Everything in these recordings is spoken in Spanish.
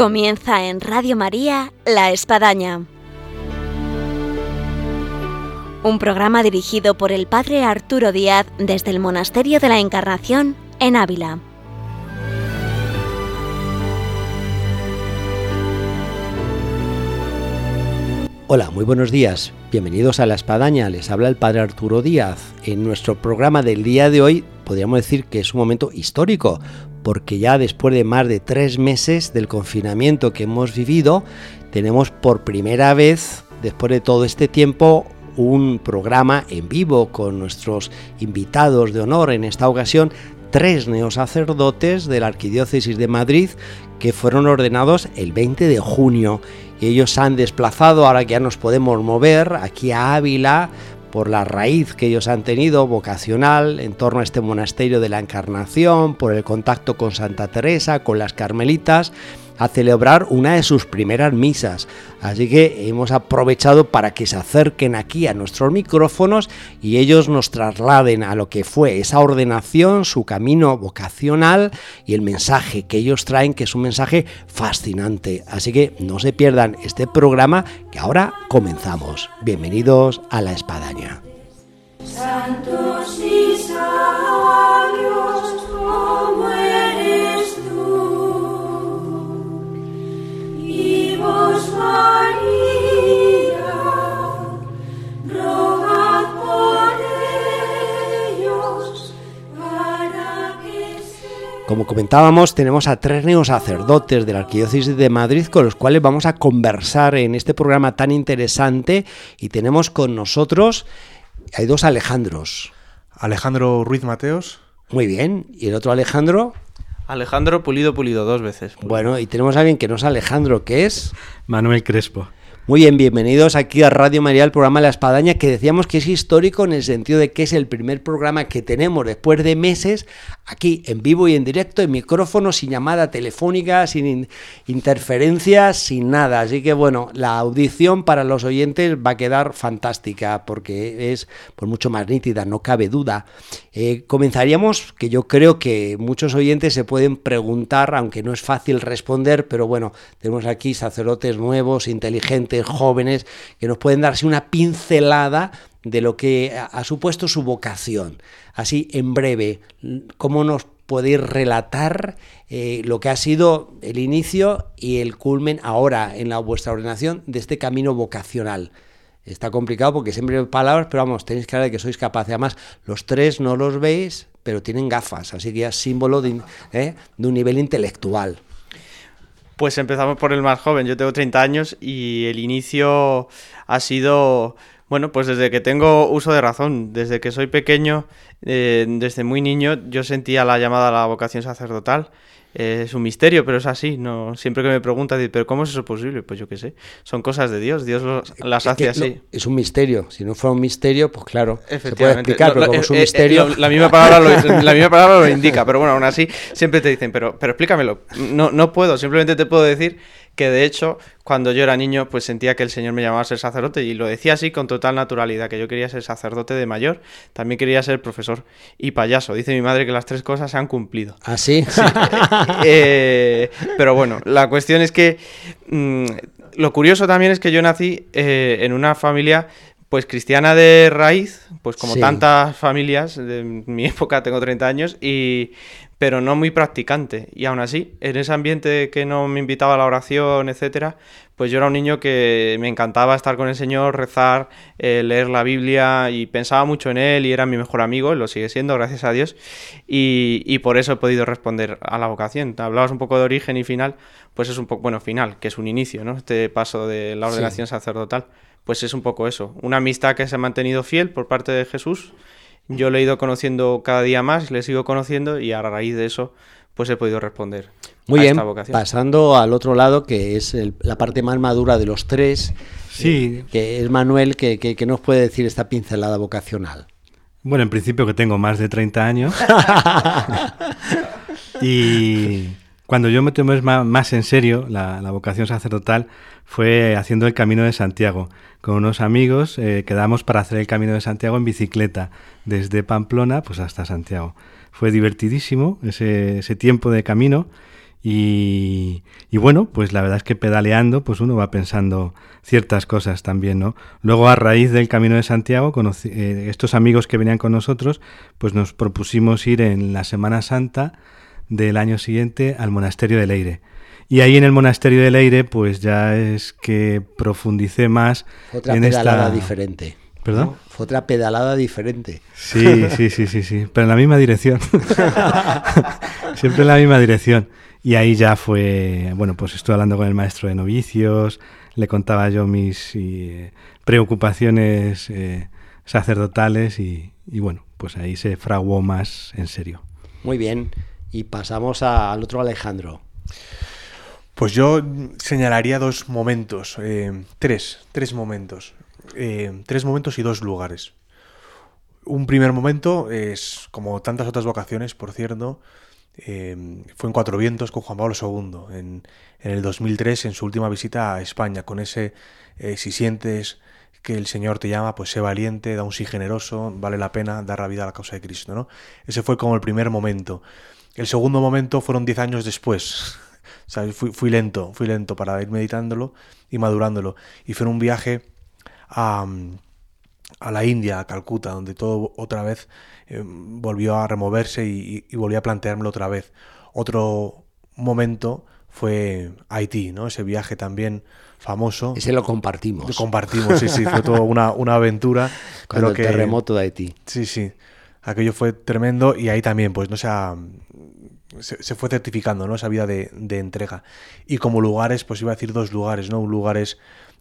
Comienza en Radio María La Espadaña. Un programa dirigido por el Padre Arturo Díaz desde el Monasterio de la Encarnación en Ávila. Hola, muy buenos días. Bienvenidos a La Espadaña. Les habla el Padre Arturo Díaz. En nuestro programa del día de hoy podríamos decir que es un momento histórico porque ya después de más de tres meses del confinamiento que hemos vivido, tenemos por primera vez, después de todo este tiempo, un programa en vivo con nuestros invitados de honor en esta ocasión, tres neosacerdotes de la Arquidiócesis de Madrid que fueron ordenados el 20 de junio. Y ellos se han desplazado, ahora que ya nos podemos mover, aquí a Ávila por la raíz que ellos han tenido vocacional en torno a este monasterio de la Encarnación, por el contacto con Santa Teresa, con las Carmelitas, a celebrar una de sus primeras misas. Así que hemos aprovechado para que se acerquen aquí a nuestros micrófonos y ellos nos trasladen a lo que fue esa ordenación, su camino vocacional y el mensaje que ellos traen, que es un mensaje fascinante. Así que no se pierdan este programa que ahora comenzamos. Bienvenidos a la espadaña. Como comentábamos, tenemos a tres neosacerdotes de la Arquidiócesis de Madrid con los cuales vamos a conversar en este programa tan interesante y tenemos con nosotros, hay dos Alejandros. Alejandro Ruiz Mateos. Muy bien, y el otro Alejandro, Alejandro Pulido Pulido, dos veces. bueno, y tenemos a alguien que no es Alejandro, que es... Manuel Crespo. Muy bien, bienvenidos aquí a Radio María, el programa La Espadaña, que decíamos que es histórico en el sentido de que es el primer programa que tenemos después de meses aquí en vivo y en directo, en micrófono, sin llamada telefónica, sin in- interferencias, sin nada. Así que bueno, la audición para los oyentes va a quedar fantástica porque es pues, mucho más nítida, no cabe duda. Eh, comenzaríamos, que yo creo que muchos oyentes se pueden preguntar, aunque no es fácil responder, pero bueno, tenemos aquí sacerdotes nuevos, inteligentes, jóvenes, que nos pueden darse una pincelada de lo que ha- supuesto su vocación. Así, en breve, ¿cómo nos podéis relatar eh, lo que ha sido el inicio y el culmen ahora en la vuestra ordenación de este camino vocacional? Está complicado porque siempre hay palabras, pero vamos, tenéis que de que sois capaces. Además, los tres no los veis, pero tienen gafas, así que es símbolo ¿eh? de un nivel intelectual. Pues empezamos por el más joven, yo tengo 30 años y el inicio ha sido, bueno, pues desde que tengo uso de razón, desde que soy pequeño, eh, desde muy niño, yo sentía la llamada a la vocación sacerdotal. Eh, es un misterio, pero es así. No, siempre que me preguntan, ¿pero cómo es eso posible? Pues yo qué sé. Son cosas de Dios. Dios los- las Es que hace así. no, es un misterio. Si no fuera un misterio, pues claro, se puede explicar, pero como es un eh, eh, misterio. la, misma palabra lo, la misma palabra lo indica, pero bueno, aún así siempre te dicen, pero, pero explícamelo. No, no puedo, simplemente te puedo decir que de hecho, cuando yo era niño, pues sentía que el Señor me llamaba a ser sacerdote y lo decía así con total naturalidad, que yo quería ser sacerdote de mayor, también quería ser profesor y payaso. Dice mi madre que las tres cosas se han cumplido. ¿Ah, sí? Eh, pero bueno, la cuestión es que mm, lo curioso también es que yo nací eh, en una familia pues cristiana de raíz, pues como Sí. tantas familias de mi época, tengo 30 años, y pero no muy practicante. Y aún así, en ese ambiente que no me invitaba a la oración, etcétera, pues yo era un niño que me encantaba estar con el Señor, rezar, eh, leer la Biblia y pensaba mucho en Él y era mi mejor amigo, lo sigue siendo, gracias a Dios. Y, y por eso he podido responder a la vocación. Hablabas un poco de origen y final, pues es un poco, bueno, final, que es un inicio, ¿no? Este paso de la Sí. ordenación sacerdotal, pues es un poco eso. Una amistad que se ha mantenido fiel por parte de Jesús. Yo le he ido conociendo cada día más, le sigo conociendo y a raíz de eso, pues he podido responder Muy a bien, esta vocación. pasando al otro lado, que es el- la parte más madura de los tres, Sí, que es Manuel, que, que- que nos puede decir esta pincelada vocacional. bueno, en principio que tengo más de 30 años. y cuando yo me tomé más en serio la, vocación sacerdotal fue haciendo el Camino de Santiago. Con unos amigos eh, quedamos para hacer el Camino de Santiago en bicicleta, desde Pamplona pues hasta Santiago. Fue divertidísimo ese, tiempo de camino Y, y, bueno, pues la verdad es que pedaleando, pues uno va pensando ciertas cosas también, ¿no? Luego a raíz del Camino de Santiago, conocí, eh, estos amigos que venían con nosotros, pues nos propusimos ir en la Semana Santa del año siguiente al monasterio de Leire. Y ahí en el monasterio de Leire, pues ya es que profundicé más Otra en pedalada esta... diferente. ¿Perdón? ¿no? Fue otra pedalada diferente. Sí, sí, sí, sí, sí, pero en la misma dirección. Siempre en la misma dirección. Y ahí ya fue, bueno, pues estuve hablando con el maestro de novicios, le contaba yo mis eh, preocupaciones eh, sacerdotales y, y, bueno, pues ahí se fraguó más en serio. Muy bien, y pasamos al otro Alejandro. Pues yo señalaría dos momentos, eh, tres, tres momentos, eh, tres momentos y dos lugares. Un primer momento es, como tantas otras vocaciones, por cierto, eh, fue en Cuatro Vientos con Juan Pablo II, en, en, el 2003, en su última visita a España, con ese, si sientes que el Señor te llama, pues sé valiente, da un sí generoso, vale la pena dar la vida a la causa de Cristo, ¿no? Ese fue como el primer momento. El segundo momento fueron diez años después. O sea, fui, fui, lento, fui lento para ir meditándolo y madurándolo. Y fue un viaje a, a la India, a Calcuta, donde todo otra vez eh, volvió a removerse y, y, volví a planteármelo otra vez. Otro momento fue Haití, ¿no? Ese viaje también famoso. Ese lo compartimos. Lo compartimos, sí, sí, fue toda una, una aventura. Con el que, terremoto de Haití. Sí, sí. Aquello fue tremendo y ahí también, pues, no se, se, fue certificando, ¿no? Esa vida de, de, entrega. Y como lugares, pues iba a decir dos lugares, ¿no? Un lugar es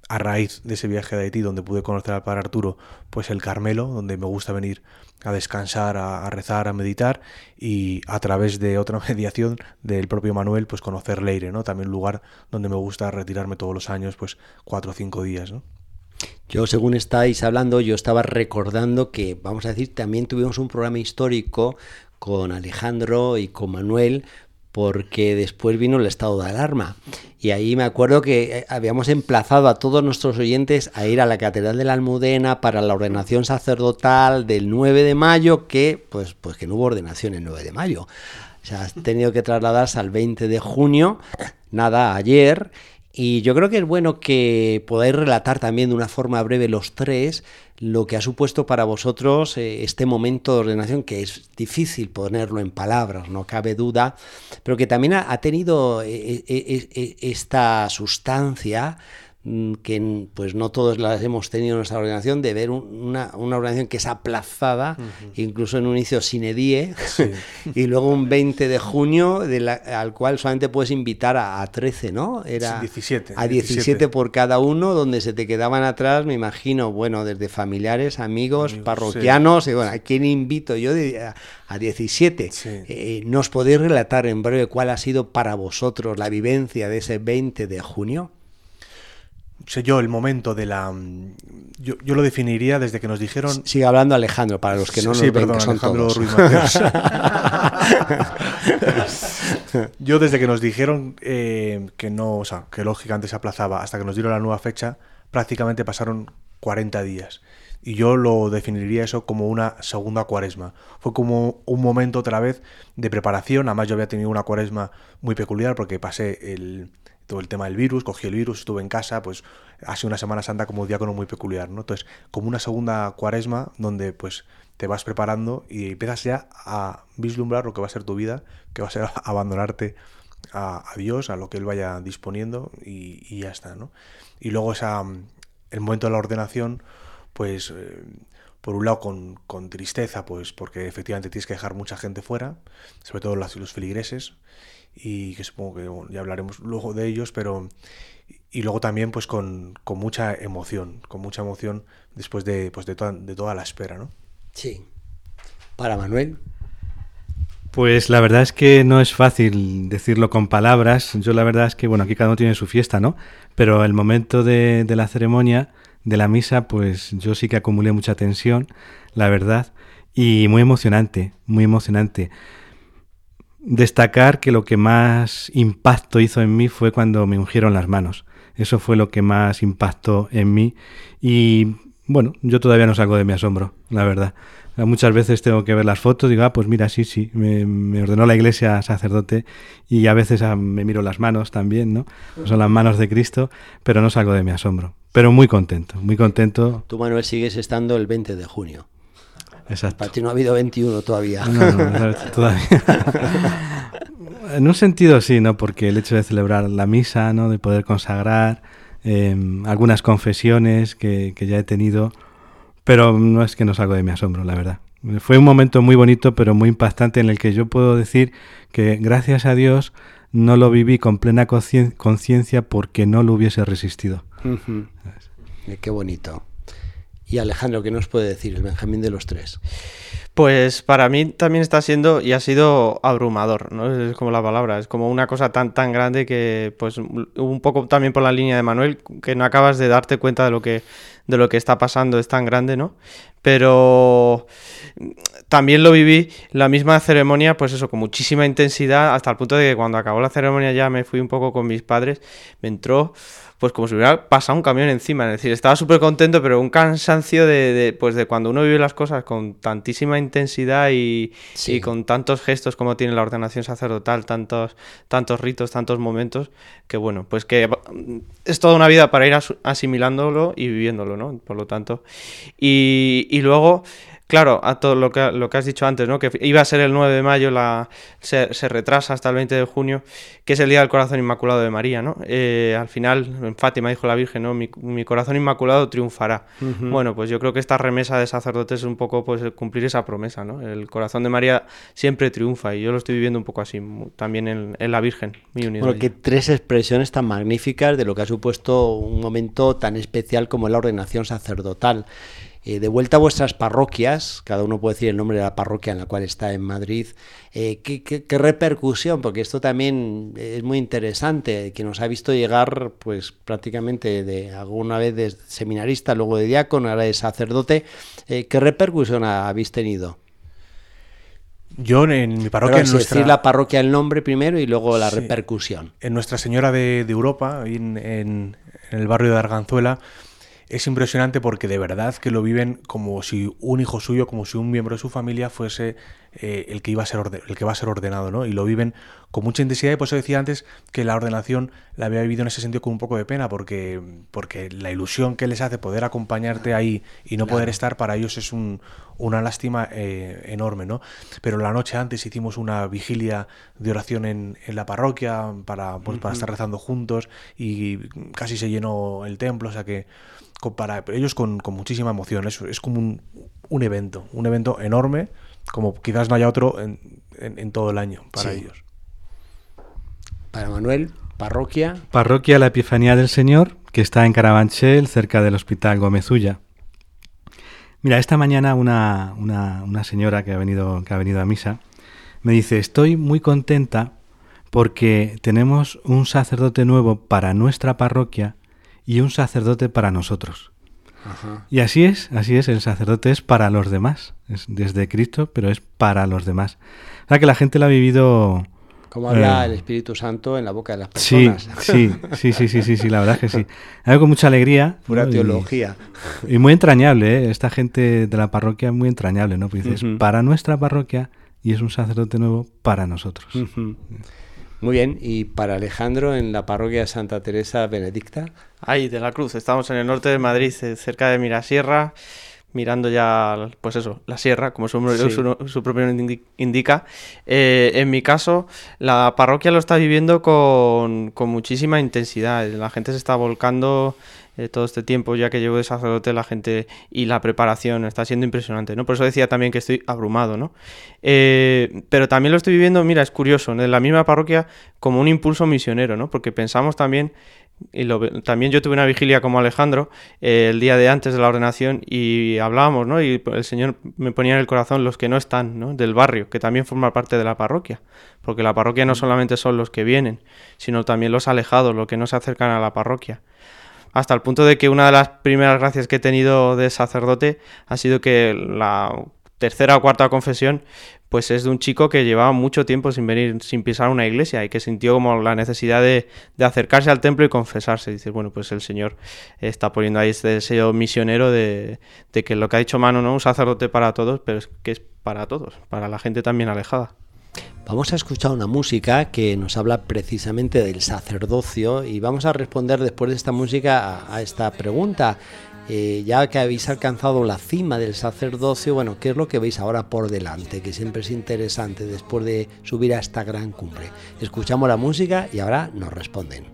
a raíz de ese viaje de Haití, donde pude conocer al Padre Arturo, pues el Carmelo, donde me gusta venir a descansar, a, a, rezar, a meditar, y a través de otra mediación del propio Manuel, pues conocer Leire, ¿no? También un lugar donde me gusta retirarme todos los años, pues cuatro o cinco días, ¿no? Yo, según estáis hablando, yo estaba recordando que, vamos a decir, también tuvimos un programa histórico con Alejandro y con Manuel, porque después vino el estado de alarma. Y ahí me acuerdo que habíamos emplazado a todos nuestros oyentes a ir a la Catedral de la Almudena para la ordenación sacerdotal del 9 de mayo, que pues, pues que no hubo ordenación el 9 de mayo. O sea, has tenido que trasladarse al 20 de junio, nada, ayer. Y yo creo que es bueno que podáis relatar también de una forma breve los tres lo que ha supuesto para vosotros eh, este momento de ordenación, que es difícil ponerlo en palabras, no cabe duda, pero que también ha, tenido eh, eh, esta sustancia que pues no todos las hemos tenido en nuestra ordenación, de ver una, una ordenación que es aplazada, uh -huh. incluso en un inicio sine die, sí. y luego un 20 de junio, de la, al cual solamente puedes invitar a, a 13, ¿no? Era sí, 17, a 17, 17, por cada uno, donde se te quedaban atrás, me imagino, bueno, desde familiares, amigos, amigos parroquianos, sí. y bueno, ¿a quién invito yo? De, a, a 17. Sí. Eh, ¿Nos podéis relatar en breve cuál ha sido para vosotros la vivencia de ese 20 de junio? Sé yo, el momento de la... Yo, yo, lo definiría desde que nos dijeron... Sigue hablando Alejandro, para los que no sí, nos ven, perdón, que son Alejandro todos. Ruiz Mateos. yo desde que nos dijeron eh, que no, o sea, que lógicamente se aplazaba hasta que nos dieron la nueva fecha, prácticamente pasaron 40 días. Y yo lo definiría eso como una segunda cuaresma. Fue como un momento otra vez de preparación. Además yo había tenido una cuaresma muy peculiar porque pasé el, todo el tema del virus, cogí el virus, estuve en casa, pues ha sido una Semana Santa como diácono muy peculiar, ¿no? Entonces, como una segunda cuaresma donde pues te vas preparando y empiezas ya a vislumbrar lo que va a ser tu vida, que va a ser abandonarte a, Dios, a lo que Él vaya disponiendo y, y, ya está, ¿no? Y luego esa, el momento de la ordenación, pues... Eh, por un lado con, con, tristeza, pues porque efectivamente tienes que dejar mucha gente fuera, sobre todo los, los feligreses, y que supongo que bueno, ya hablaremos luego de ellos, pero y luego también pues con, con mucha emoción, con mucha emoción después de, pues, de, toda, de toda la espera, ¿no? Sí. Para Manuel. Pues la verdad es que no es fácil decirlo con palabras. Yo la verdad es que, bueno, aquí cada uno tiene su fiesta, ¿no? Pero el momento de, de la ceremonia, de la misa, pues yo sí que acumulé mucha tensión, la verdad, y muy emocionante, muy emocionante destacar que lo que más impacto hizo en mí fue cuando me ungieron las manos. Eso fue lo que más impactó en mí y bueno, yo todavía no salgo de mi asombro, la verdad. Muchas veces tengo que ver las fotos, digo, ah, pues mira, sí, sí, me, me ordenó la iglesia sacerdote y a veces ah, me miro las manos también, ¿no? Son las manos de Cristo, pero no salgo de mi asombro. Pero muy contento, muy contento. Tú, Manuel, sigues estando el 20 de junio. Exacto. Para ti no ha habido 21 todavía. No, no, todavía. en un sentido sí, ¿no? Porque el hecho de celebrar la misa, ¿no? De poder consagrar eh, algunas confesiones que, que, ya he tenido, pero no es que no salgo de mi asombro, la verdad. Fue un momento muy bonito, pero muy impactante en el que yo puedo decir que gracias a Dios no lo viví con plena conciencia porque no lo hubiese resistido. Uh -huh. Qué bonito. Y Alejandro, ¿qué nos puede decir el Benjamín de los tres? Pues para mí también está siendo y ha sido abrumador, ¿no? Es como la palabra, es como una cosa tan tan grande que pues un poco también por la línea de Manuel que no acabas de darte cuenta de lo que de lo que está pasando, es tan grande, ¿no? Pero también lo viví la misma ceremonia, pues eso, con muchísima intensidad, hasta el punto de que cuando acabó la ceremonia ya me fui un poco con mis padres, me entró pues como si hubiera pasado un camión encima. Es decir, estaba súper contento, pero un cansancio de, de, pues de cuando uno vive las cosas con tantísima intensidad y, sí. y, con tantos gestos como tiene la ordenación sacerdotal, tantos, tantos ritos, tantos momentos, que bueno, pues que es toda una vida para ir asimilándolo y viviéndolo, ¿no? Por lo tanto. Y, y luego Claro, a todo lo que, lo que has dicho antes, ¿no? Que iba a ser el 9 de mayo, la, se, se, retrasa hasta el 20 de junio, que es el Día del Corazón Inmaculado de María, ¿no? Eh, al final, en Fátima dijo la Virgen, ¿no? Mi, mi corazón inmaculado triunfará. Uh -huh. Bueno, pues yo creo que esta remesa de sacerdotes es un poco pues cumplir esa promesa, ¿no? El corazón de María siempre triunfa y yo lo estoy viviendo un poco así, también en, en la Virgen, mi unido. Bueno, que tres expresiones tan magníficas de lo que ha supuesto un momento tan especial como la ordenación sacerdotal. Eh, de vuelta a vuestras parroquias, cada uno puede decir el nombre de la parroquia en la cual está en Madrid, eh, ¿qué, qué, qué, repercusión? Porque esto también es muy interesante, que nos ha visto llegar pues prácticamente de alguna vez de seminarista, luego de diácono, ahora de sacerdote, eh, ¿qué repercusión habéis tenido? Yo en mi parroquia... Pero, en nuestra... decir la parroquia el nombre primero y luego la sí, repercusión. En Nuestra Señora de, de Europa, en, en, en el barrio de Arganzuela, es impresionante porque de verdad que lo viven como si un hijo suyo, como si un miembro de su familia fuese eh, el que iba a ser el que va a ser ordenado, ¿no? Y lo viven con mucha intensidad y por eso decía antes que la ordenación la había vivido en ese sentido con un poco de pena porque porque la ilusión que les hace poder acompañarte ahí y no claro. poder estar para ellos es un, una lástima eh, enorme, ¿no? Pero la noche antes hicimos una vigilia de oración en, en la parroquia para pues, uh -huh. para estar rezando juntos y casi se llenó el templo, o sea que para ellos con, con muchísima emoción. Es, es como un, un, evento, un evento enorme, como quizás no haya otro en, en, en todo el año para sí. ellos. Para Manuel, parroquia. Parroquia La Epifanía del Señor, que está en Carabanchel, cerca del Hospital Gómezulla. Mira, esta mañana una, una, una señora que ha, venido, que ha venido a misa me dice, estoy muy contenta porque tenemos un sacerdote nuevo para nuestra parroquia y un sacerdote para nosotros. Ajá. Y así es, así es, el sacerdote es para los demás, es desde Cristo, pero es para los demás. O sea que la gente lo ha vivido... Como habla eh, el Espíritu Santo en la boca de las personas. Sí, sí, sí, sí, sí, sí, la verdad es que sí. Algo con mucha alegría. Pura ¿no? teología. Y, y, muy entrañable, ¿eh? esta gente de la parroquia es muy entrañable, ¿no? Pues dices, uh -huh. para nuestra parroquia y es un sacerdote nuevo para nosotros. Uh -huh. Muy bien, y para Alejandro en la parroquia Santa Teresa Benedicta. Ahí, de la Cruz, estamos en el norte de Madrid, eh, cerca de Mirasierra, mirando ya, pues eso, la sierra, como su, sí. su, su propio indica. Eh, en mi caso, la parroquia lo está viviendo con, con muchísima intensidad, la gente se está volcando eh, todo este tiempo ya que llevo de sacerdote la gente y la preparación está siendo impresionante, ¿no? Por eso decía también que estoy abrumado, ¿no? Eh, pero también lo estoy viviendo, mira, es curioso, en la misma parroquia como un impulso misionero, ¿no? Porque pensamos también y lo, también yo tuve una vigilia como Alejandro eh, el día de antes de la ordenación y hablábamos, ¿no? Y el Señor me ponía en el corazón los que no están, ¿no? Del barrio, que también forma parte de la parroquia, porque la parroquia no solamente son los que vienen, sino también los alejados, los que no se acercan a la parroquia hasta el punto de que una de las primeras gracias que he tenido de sacerdote ha sido que la tercera o cuarta confesión, pues es de un chico que llevaba mucho tiempo sin venir, sin pisar una iglesia y que sintió como la necesidad de, de acercarse al templo y confesarse. Dices, bueno, pues el Señor está poniendo ahí este deseo misionero de, de que lo que ha dicho Mano, ¿no? Un sacerdote para todos, pero es que es para todos, para la gente también alejada. Vamos a escuchar una música que nos habla precisamente del sacerdocio y vamos a responder después de esta música a, esta pregunta. Eh, ya que habéis alcanzado la cima del sacerdocio, bueno, ¿qué es lo que veis ahora por delante? Que siempre es interesante después de subir a esta gran cumbre. Escuchamos la música y ahora nos responden.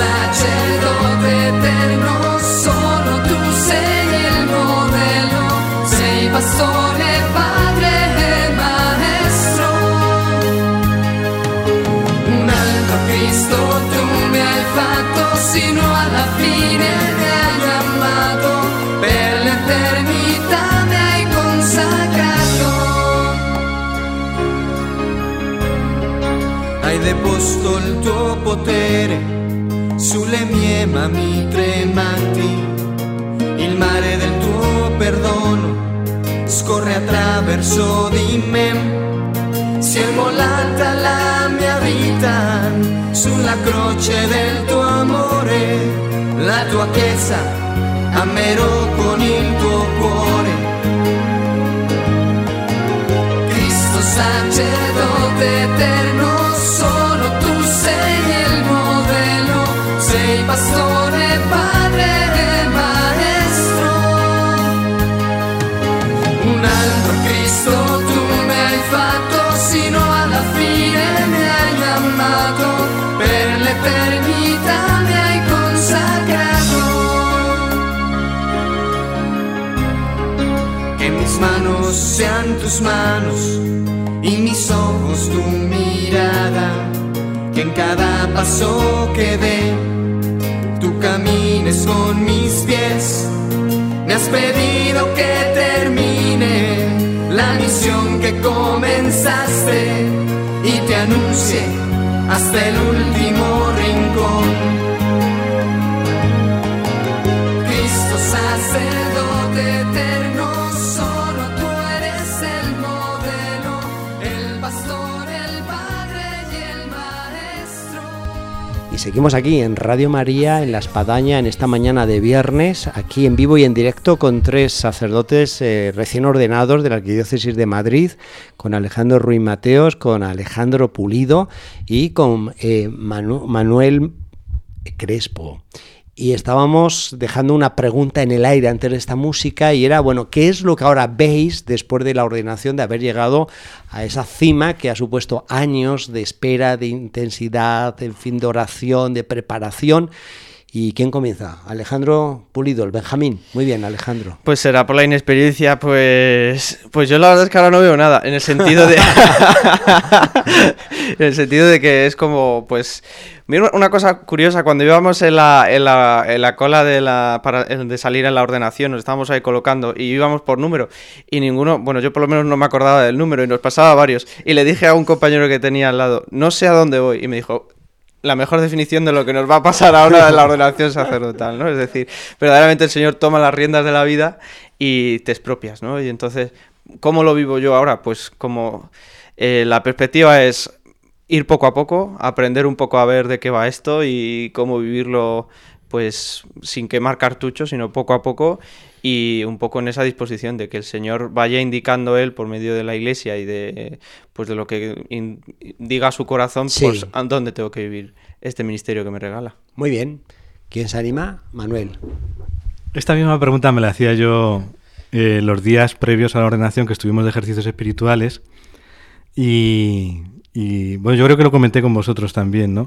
Sacerdote eterno, solo tu sei il modello, sei pastore, padre e maestro. Un Cristo tu mi hai fatto sino alla fine, mi hai amato, per l'eternità mi hai consacrato. Hai deposto il tuo potere sulle mie mani tremanti, il mare del tuo perdono scorre attraverso di me. Si è mollata la mia vita sulla croce del tuo amore, la tua chiesa amerò con il tuo cuore. Cristo sacerdote per l'eternità mi hai consacrato. Que mis manos sean tus manos y mis ojos tu mirada, que en cada paso que dé tú camines con mis pies. Me has pedido que termine la misión que comenzaste y te anuncie hasta el último rincón. Seguimos aquí en Radio María, en La Espadaña, en esta mañana de viernes, aquí en vivo y en directo con tres sacerdotes eh, recién ordenados de la Arquidiócesis de Madrid, con Alejandro Ruiz Mateos, con Alejandro Pulido y con eh, Manu- Manuel Crespo. Y estábamos dejando una pregunta en el aire antes de esta música y era, bueno, ¿qué es lo que ahora veis después de la ordenación de haber llegado a esa cima que ha supuesto años de espera, de intensidad, en fin, de oración, de preparación? ¿Y quién comienza? Alejandro Pulido, el Benjamín. Muy bien, Alejandro. Pues será por la inexperiencia, pues pues yo la verdad es que ahora no veo nada, en el sentido de en el sentido de que es como pues mira una cosa curiosa, cuando íbamos en la, en la, en la cola de la para de salir en la ordenación, nos estábamos ahí colocando y íbamos por número y ninguno, bueno, yo por lo menos no me acordaba del número y nos pasaba varios y le dije a un compañero que tenía al lado, "No sé a dónde voy" y me dijo, la mejor definición de lo que nos va a pasar ahora en la ordenación sacerdotal, ¿no? Es decir, verdaderamente el Señor toma las riendas de la vida y te expropias, ¿no? Y entonces, ¿cómo lo vivo yo ahora? Pues como eh, la perspectiva es ir poco a poco, aprender un poco a ver de qué va esto y cómo vivirlo, pues sin quemar cartuchos, sino poco a poco y un poco en esa disposición de que el Señor vaya indicando él por medio de la Iglesia y de pues de lo que in- diga su corazón, Sí. pues dónde tengo que vivir este ministerio que me regala. Muy bien. ¿Quién se anima? Manuel. Esta misma pregunta me la hacía yo eh, los días previos a la ordenación que estuvimos de ejercicios espirituales y, y, bueno, yo creo que lo comenté con vosotros también, ¿no?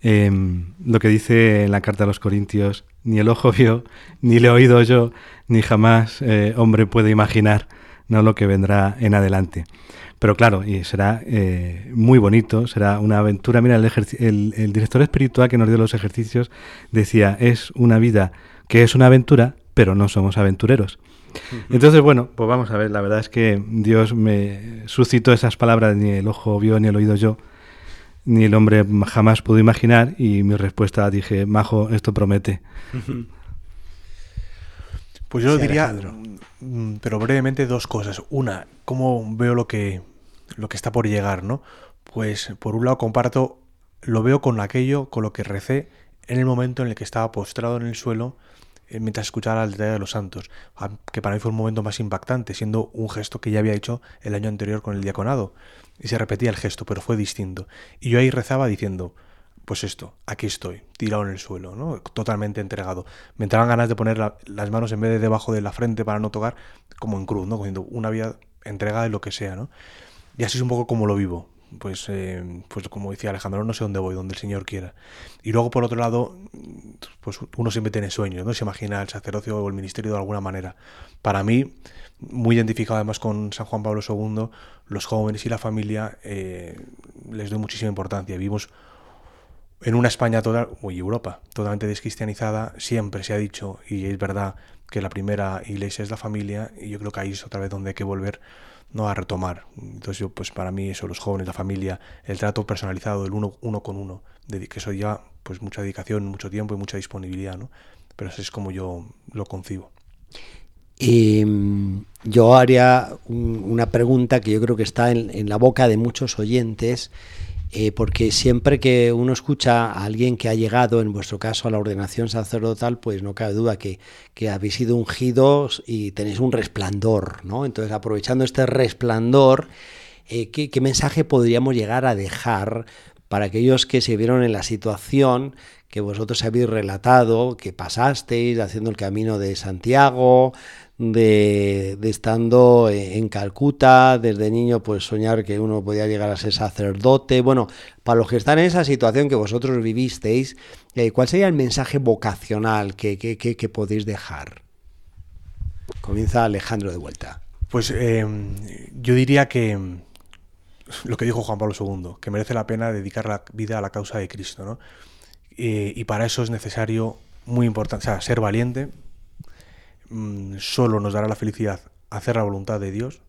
Em, lo que dice en la carta a los Corintios, ni el ojo vio, ni le he oído yo, ni jamás eh, hombre puede imaginar no lo que vendrá en adelante. Pero claro, y será eh, muy bonito, será una aventura. Mira, el, el- el director espiritual que nos dio los ejercicios decía, es una vida que es una aventura, pero no somos aventureros. Entonces, bueno, pues vamos a ver, la verdad es que Dios me suscitó esas palabras, ni el ojo vio, ni el oído yo, ni el hombre jamás pudo imaginar, y mi respuesta dije, Majo, esto promete. Pues yo Sí, diría, Alejandro. mm, pero brevemente dos cosas. Una, cómo veo lo que, lo que está por llegar, ¿no? Pues por un lado comparto, lo veo con aquello, con lo que recé en el momento en el que estaba postrado en el suelo mientras escuchaba la Litania de los Santos, que para mí fue un momento más impactante, siendo un gesto que ya había hecho el año anterior con el diaconado. Y se repetía el gesto, pero fue distinto. Y yo ahí rezaba diciendo, pues esto, aquí estoy, tirado en el suelo, ¿no? Totalmente entregado. Me entraban ganas de poner la- las manos en vez de debajo de la frente para no tocar, como en cruz, ¿no? Diciendo una vida entregada de lo que sea, ¿no? Y así es un poco como lo vivo. Pues, eh, pues como decía Alejandro, no sé dónde voy, donde el Señor quiera. Y luego, por otro lado, pues uno siempre tiene sueños, ¿no? Se imagina el sacerdocio o el ministerio de alguna manera. Para mí, muy identificado además con San Juan Pablo II, los jóvenes y la familia eh, les doy muchísima importancia. Vivimos en una España total, Europa, totalmente descristianizada, siempre se ha dicho, y es verdad, que la primera iglesia es la familia, y yo creo que ahí es otra vez donde hay que volver no a retomar. Entonces yo, pues para mí eso, los jóvenes, la familia, el trato personalizado, el uno, uno con uno, que eso ya, pues mucha dedicación, mucho tiempo y mucha disponibilidad, ¿no? Pero así es como yo lo concibo. Mm, yo haría un- una pregunta que yo creo que está en la boca de muchos oyentes, eh, porque siempre que uno escucha a alguien que ha llegado, en vuestro caso, a la ordenación sacerdotal, pues no cabe duda que, habéis sido ungidos y tenéis un resplandor, ¿no? Entonces, aprovechando este resplandor, eh, ¿qué, qué mensaje podríamos llegar a dejar para aquellos que se vieron en la situación que vosotros habéis relatado, que pasasteis haciendo el camino de Santiago, de, estando en Calcuta, desde niño pues soñar que uno podía llegar a ser sacerdote. Bueno, para los que están en esa situación que vosotros vivisteis, eh, ¿cuál sería el mensaje vocacional que, que, que- podéis dejar? Comienza Alejandro de vuelta. Pues eh, yo diría que mm, lo que dijo Juan Pablo II, que merece la pena dedicar la vida a la causa de Cristo, ¿no? Eh, y para eso es necesario, muy importante, ser valiente, mm, solo nos dará la felicidad hacer la voluntad de Dios,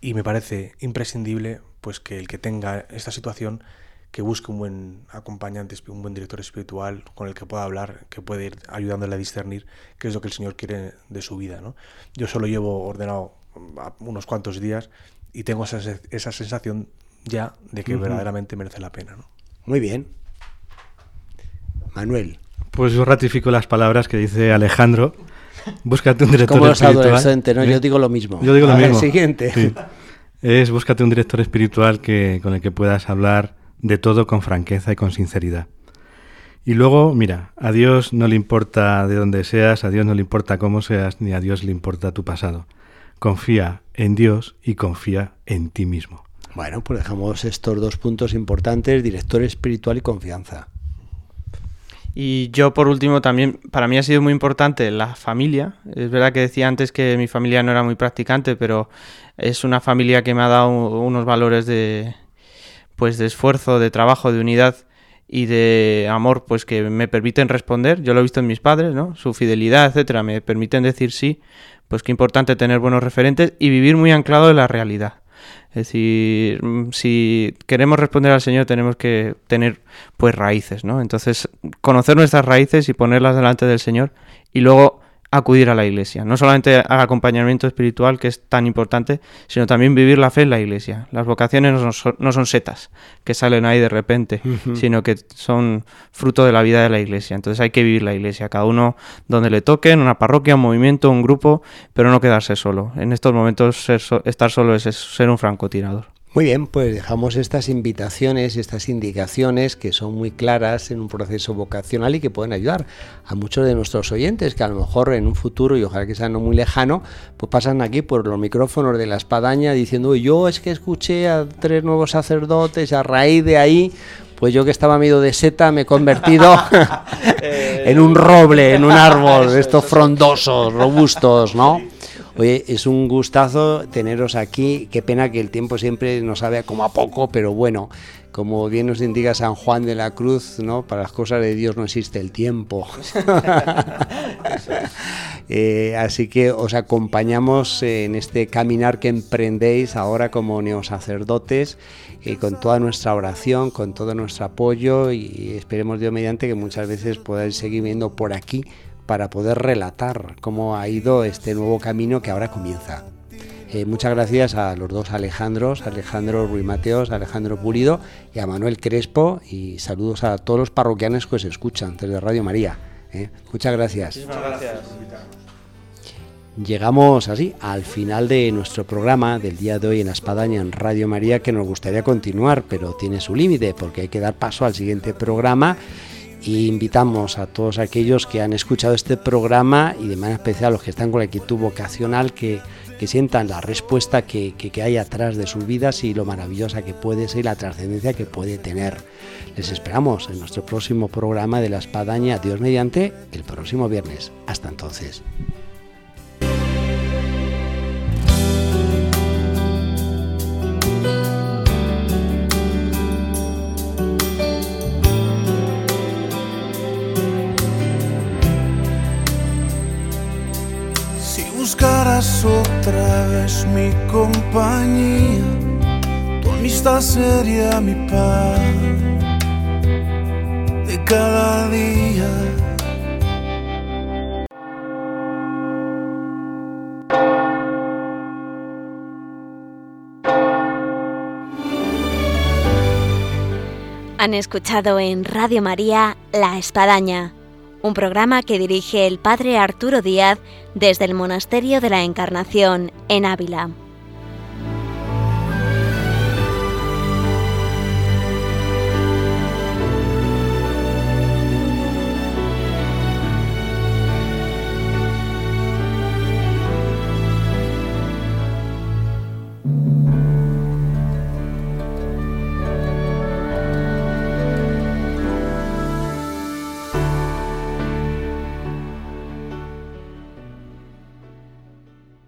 y me parece imprescindible pues que el que tenga esta situación que busque un buen acompañante, un buen director espiritual con el que pueda hablar, que puede ir ayudándole a discernir qué es lo que el Señor quiere de su vida. ¿no? Yo solo llevo ordenado mm, unos cuantos días y tengo esa, esa sensación ya de que verdaderamente merece la pena. ¿no? Muy bien. Manuel. Pues yo ratifico las palabras que dice Alejandro. Búscate un director Como los espiritual. adolescentes, ¿no? ¿eh? Yo digo lo mismo. Yo digo lo A mismo. siguiente. Sí. Es búscate un director espiritual que, con el que puedas hablar de todo con franqueza y con sinceridad. Y luego, mira, a Dios no le importa de dónde seas, a Dios no le importa cómo seas, ni a Dios le importa tu pasado. Confía en Dios y confía en ti mismo. Bueno, pues dejamos estos dos puntos importantes, director espiritual y confianza. Y yo por último también, para mí ha sido muy importante la familia. Es verdad que decía antes que mi familia no era muy practicante, pero es una familia que me ha dado unos valores de pues de esfuerzo, de trabajo, de unidad y de amor, pues que me permiten responder. Yo lo he visto en mis padres, ¿no? Su fidelidad, etcétera, me permiten decir sí. Pues qué importante tener buenos referentes y vivir muy anclado en la realidad. Es decir, mm, si queremos responder al Señor tenemos que tener pues raíces, ¿no? Entonces, conocer nuestras raíces y ponerlas delante del Señor y luego acudir a la iglesia. No solamente al acompañamiento espiritual, que es tan importante, sino también vivir la fe en la iglesia. Las vocaciones no son, no son setas que salen ahí de repente, sino que son fruto de la vida de la iglesia. Entonces hay que vivir la iglesia, cada uno donde le toque, en una parroquia, un movimiento, un grupo, pero no quedarse solo. En estos momentos ser so- estar solo es, es ser un francotirador. Muy bien, pues dejamos estas invitaciones, estas indicaciones que son muy claras en un proceso vocacional y que pueden ayudar a muchos de nuestros oyentes que a lo mejor en un futuro, y ojalá que sea no muy lejano, pues pasan aquí por los micrófonos de la espadaña diciendo, "Uy, yo es que escuché a tres nuevos sacerdotes, a raíz de ahí, pues yo que estaba medio de seta me he convertido en un roble, en un árbol, estos frondosos, robustos, ¿no? Oye, es un gustazo teneros aquí. Qué pena que el tiempo siempre nos sabe como a poco, pero bueno, como bien nos indica San Juan de la Cruz, ¿no? Para las cosas de Dios no existe el tiempo. Eh, así que os acompañamos en este caminar que emprendéis ahora como neosacerdotes, eh, con toda nuestra oración, con todo nuestro apoyo y esperemos Dios mediante que muchas veces podáis seguir viendo por aquí para poder relatar cómo ha ido este nuevo camino que ahora comienza. Eh, muchas gracias a los dos Alejandros, Alejandro Ruiz Mateos, Alejandro Pulido y a Manuel Crespo y saludos a todos los parroquianos que os escuchan desde Radio María. ¿Eh? Muchas gracias. Llegamos así al final de nuestro programa del día de hoy en la Espadaña en Radio María que nos gustaría continuar, pero tiene su límite porque hay que dar paso al siguiente programa y invitamos a todos aquellos que han escuchado este programa y de manera especial a los que están con la actitud vocacional que, que sientan la respuesta que, que, hay atrás de sus vidas y lo maravillosa que puede ser la trascendencia que puede tener. Les esperamos en nuestro próximo programa de la Espadaña Dios mediante el próximo viernes. Hasta entonces. Otra vez mi compañía, tu amistad sería mi pan de cada día. Han escuchado en Radio María La Espadaña, un programa que dirige el padre Arturo Díaz desde el Monasterio de la Encarnación en Ávila.